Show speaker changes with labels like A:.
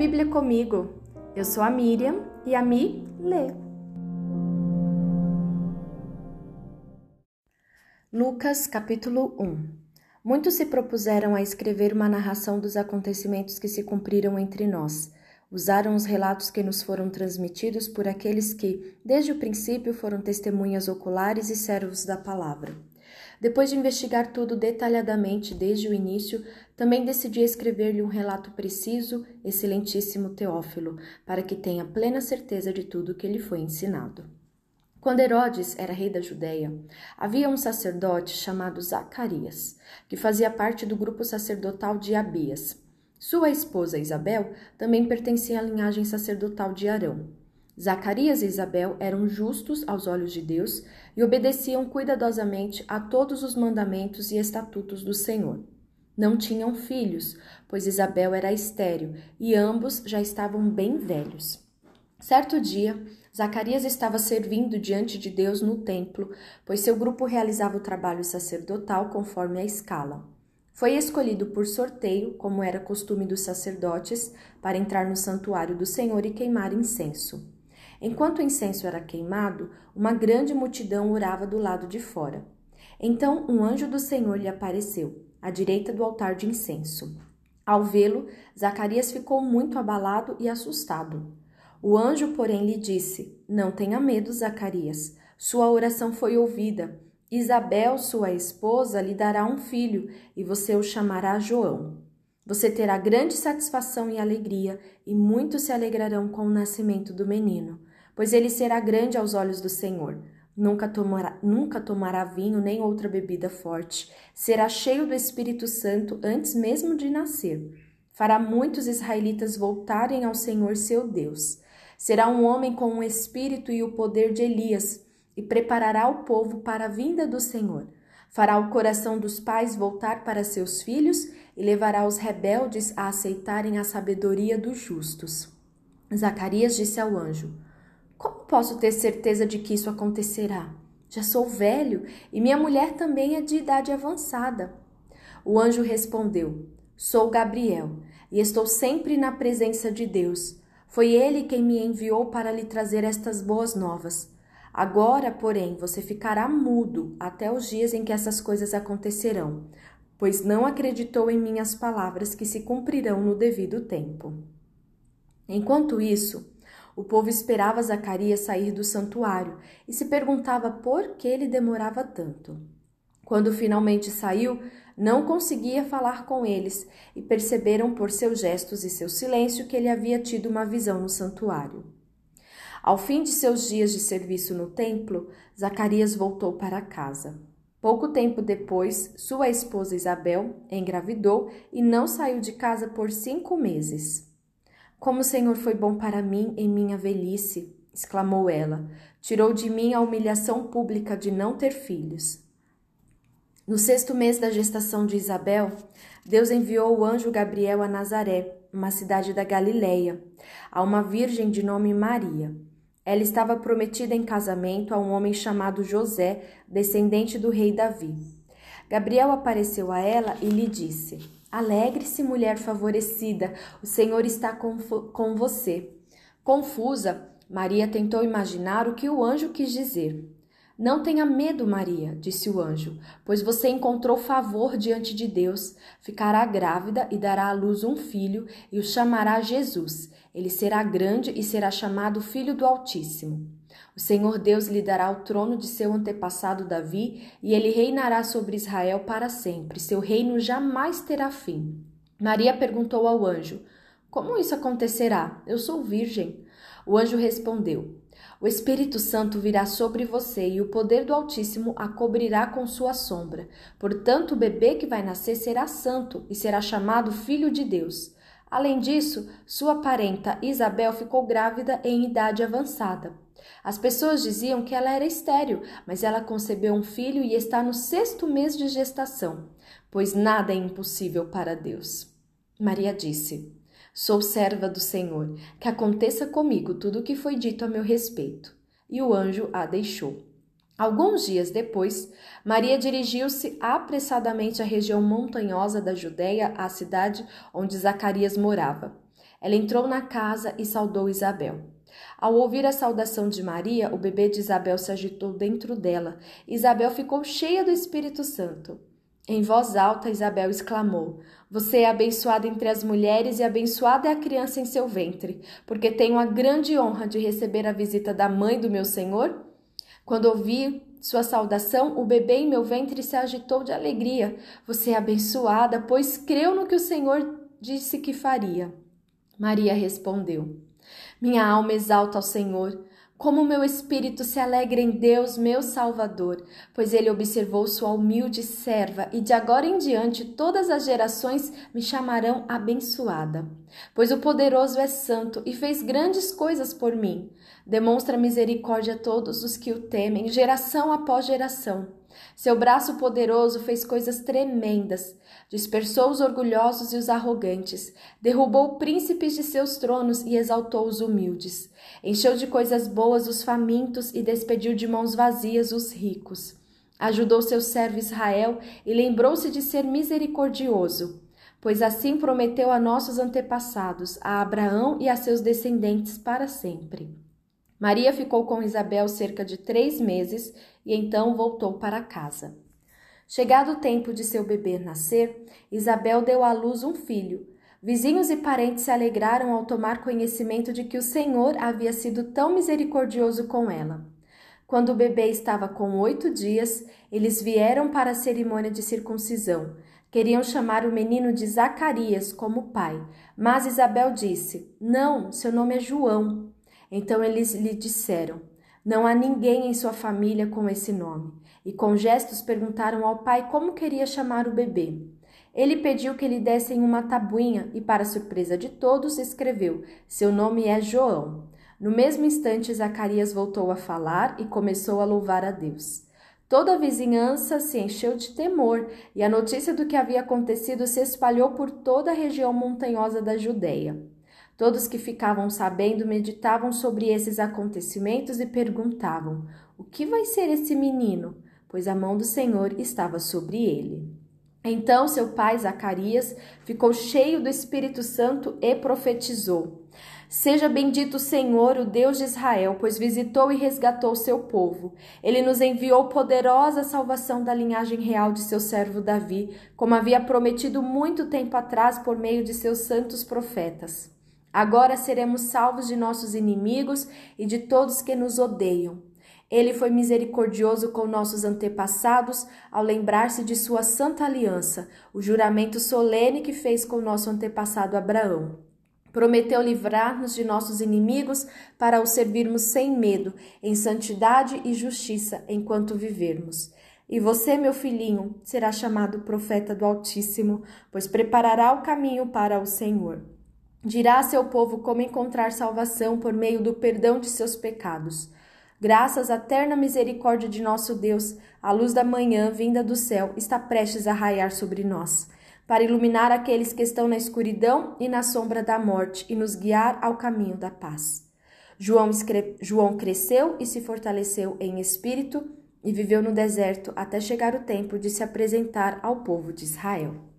A: Bíblia comigo. Eu sou a Miriam e a Mi lê. Lucas capítulo 1 Muitos se propuseram a escrever uma narração dos acontecimentos que se cumpriram entre nós. Usaram os relatos que nos foram transmitidos por aqueles que, desde o princípio, foram testemunhas oculares e servos da palavra. Depois de investigar tudo detalhadamente desde o início, também decidi escrever-lhe um relato preciso, excelentíssimo Teófilo, para que tenha plena certeza de tudo que lhe foi ensinado. Quando Herodes era rei da Judéia, havia um sacerdote chamado Zacarias, que fazia parte do grupo sacerdotal de Abias. Sua esposa Isabel também pertencia à linhagem sacerdotal de Arão. Zacarias e Isabel eram justos aos olhos de Deus e obedeciam cuidadosamente a todos os mandamentos e estatutos do Senhor. Não tinham filhos, pois Isabel era estéril e ambos já estavam bem velhos. Certo dia, Zacarias estava servindo diante de Deus no templo, pois seu grupo realizava o trabalho sacerdotal conforme a escala. Foi escolhido por sorteio, como era costume dos sacerdotes, para entrar no santuário do Senhor e queimar incenso. Enquanto o incenso era queimado, uma grande multidão orava do lado de fora. Então um anjo do Senhor lhe apareceu, à direita do altar de incenso. Ao vê-lo, Zacarias ficou muito abalado e assustado. O anjo, porém, lhe disse: Não tenha medo, Zacarias. Sua oração foi ouvida. Isabel, sua esposa, lhe dará um filho, e você o chamará João. Você terá grande satisfação e alegria, e muitos se alegrarão com o nascimento do menino pois ele será grande aos olhos do Senhor. Nunca tomará, nunca tomará vinho nem outra bebida forte. Será cheio do Espírito Santo antes mesmo de nascer. Fará muitos israelitas voltarem ao Senhor seu Deus. Será um homem com o espírito e o poder de Elias, e preparará o povo para a vinda do Senhor. Fará o coração dos pais voltar para seus filhos e levará os rebeldes a aceitarem a sabedoria dos justos. Zacarias disse ao anjo: como posso ter certeza de que isso acontecerá? Já sou velho e minha mulher também é de idade avançada. O anjo respondeu: Sou Gabriel e estou sempre na presença de Deus. Foi ele quem me enviou para lhe trazer estas boas novas. Agora, porém, você ficará mudo até os dias em que essas coisas acontecerão, pois não acreditou em minhas palavras que se cumprirão no devido tempo. Enquanto isso, o povo esperava Zacarias sair do santuário e se perguntava por que ele demorava tanto. Quando finalmente saiu, não conseguia falar com eles e perceberam por seus gestos e seu silêncio que ele havia tido uma visão no santuário. Ao fim de seus dias de serviço no templo, Zacarias voltou para casa. Pouco tempo depois, sua esposa Isabel engravidou e não saiu de casa por cinco meses. Como o Senhor foi bom para mim em minha velhice, exclamou ela. Tirou de mim a humilhação pública de não ter filhos. No sexto mês da gestação de Isabel, Deus enviou o anjo Gabriel a Nazaré, uma cidade da Galileia, a uma virgem de nome Maria. Ela estava prometida em casamento a um homem chamado José, descendente do rei Davi. Gabriel apareceu a ela e lhe disse: Alegre-se, mulher favorecida, o Senhor está com, com você. Confusa, Maria tentou imaginar o que o anjo quis dizer. Não tenha medo, Maria, disse o anjo, pois você encontrou favor diante de Deus. Ficará grávida e dará à luz um filho e o chamará Jesus. Ele será grande e será chamado Filho do Altíssimo. O Senhor Deus lhe dará o trono de seu antepassado Davi, e ele reinará sobre Israel para sempre. Seu reino jamais terá fim. Maria perguntou ao anjo: Como isso acontecerá? Eu sou virgem. O anjo respondeu: O Espírito Santo virá sobre você e o poder do Altíssimo a cobrirá com sua sombra. Portanto, o bebê que vai nascer será santo e será chamado Filho de Deus. Além disso, sua parenta Isabel ficou grávida em idade avançada. As pessoas diziam que ela era estéril, mas ela concebeu um filho e está no sexto mês de gestação, pois nada é impossível para Deus. Maria disse: Sou serva do Senhor, que aconteça comigo tudo o que foi dito a meu respeito. E o anjo a deixou. Alguns dias depois, Maria dirigiu-se apressadamente à região montanhosa da Judéia, à cidade onde Zacarias morava. Ela entrou na casa e saudou Isabel. Ao ouvir a saudação de Maria, o bebê de Isabel se agitou dentro dela. Isabel ficou cheia do Espírito Santo. Em voz alta, Isabel exclamou: Você é abençoada entre as mulheres e abençoada é a criança em seu ventre, porque tenho a grande honra de receber a visita da mãe do meu Senhor? Quando ouvi sua saudação, o bebê em meu ventre se agitou de alegria. Você é abençoada, pois creu no que o Senhor disse que faria. Maria respondeu: Minha alma exalta ao Senhor. Como meu espírito se alegra em Deus, meu Salvador, pois ele observou sua humilde serva, e de agora em diante todas as gerações me chamarão abençoada. Pois o poderoso é santo e fez grandes coisas por mim. Demonstra misericórdia a todos os que o temem, geração após geração. Seu braço poderoso fez coisas tremendas. Dispersou os orgulhosos e os arrogantes, derrubou príncipes de seus tronos e exaltou os humildes. Encheu de coisas boas os famintos e despediu de mãos vazias os ricos. Ajudou seu servo Israel e lembrou-se de ser misericordioso, pois assim prometeu a nossos antepassados, a Abraão e a seus descendentes para sempre. Maria ficou com Isabel cerca de três meses e então voltou para casa. Chegado o tempo de seu bebê nascer, Isabel deu à luz um filho. Vizinhos e parentes se alegraram ao tomar conhecimento de que o Senhor havia sido tão misericordioso com ela. Quando o bebê estava com oito dias, eles vieram para a cerimônia de circuncisão. Queriam chamar o menino de Zacarias como pai, mas Isabel disse: Não, seu nome é João. Então eles lhe disseram: Não há ninguém em sua família com esse nome. E com gestos perguntaram ao pai como queria chamar o bebê. Ele pediu que lhe dessem uma tabuinha e, para surpresa de todos, escreveu: Seu nome é João. No mesmo instante, Zacarias voltou a falar e começou a louvar a Deus. Toda a vizinhança se encheu de temor, e a notícia do que havia acontecido se espalhou por toda a região montanhosa da Judéia. Todos que ficavam sabendo meditavam sobre esses acontecimentos e perguntavam: O que vai ser esse menino? Pois a mão do Senhor estava sobre ele. Então seu pai Zacarias ficou cheio do Espírito Santo e profetizou: Seja bendito o Senhor, o Deus de Israel, pois visitou e resgatou seu povo. Ele nos enviou poderosa salvação da linhagem real de seu servo Davi, como havia prometido muito tempo atrás por meio de seus santos profetas. Agora seremos salvos de nossos inimigos e de todos que nos odeiam. Ele foi misericordioso com nossos antepassados ao lembrar-se de sua santa aliança, o juramento solene que fez com nosso antepassado Abraão. Prometeu livrar-nos de nossos inimigos para o servirmos sem medo, em santidade e justiça, enquanto vivermos. E você, meu filhinho, será chamado profeta do Altíssimo, pois preparará o caminho para o Senhor. Dirá a seu povo como encontrar salvação por meio do perdão de seus pecados. Graças à terna misericórdia de nosso Deus, a luz da manhã vinda do céu está prestes a raiar sobre nós, para iluminar aqueles que estão na escuridão e na sombra da morte e nos guiar ao caminho da paz. João, escre... João cresceu e se fortaleceu em espírito e viveu no deserto até chegar o tempo de se apresentar ao povo de Israel.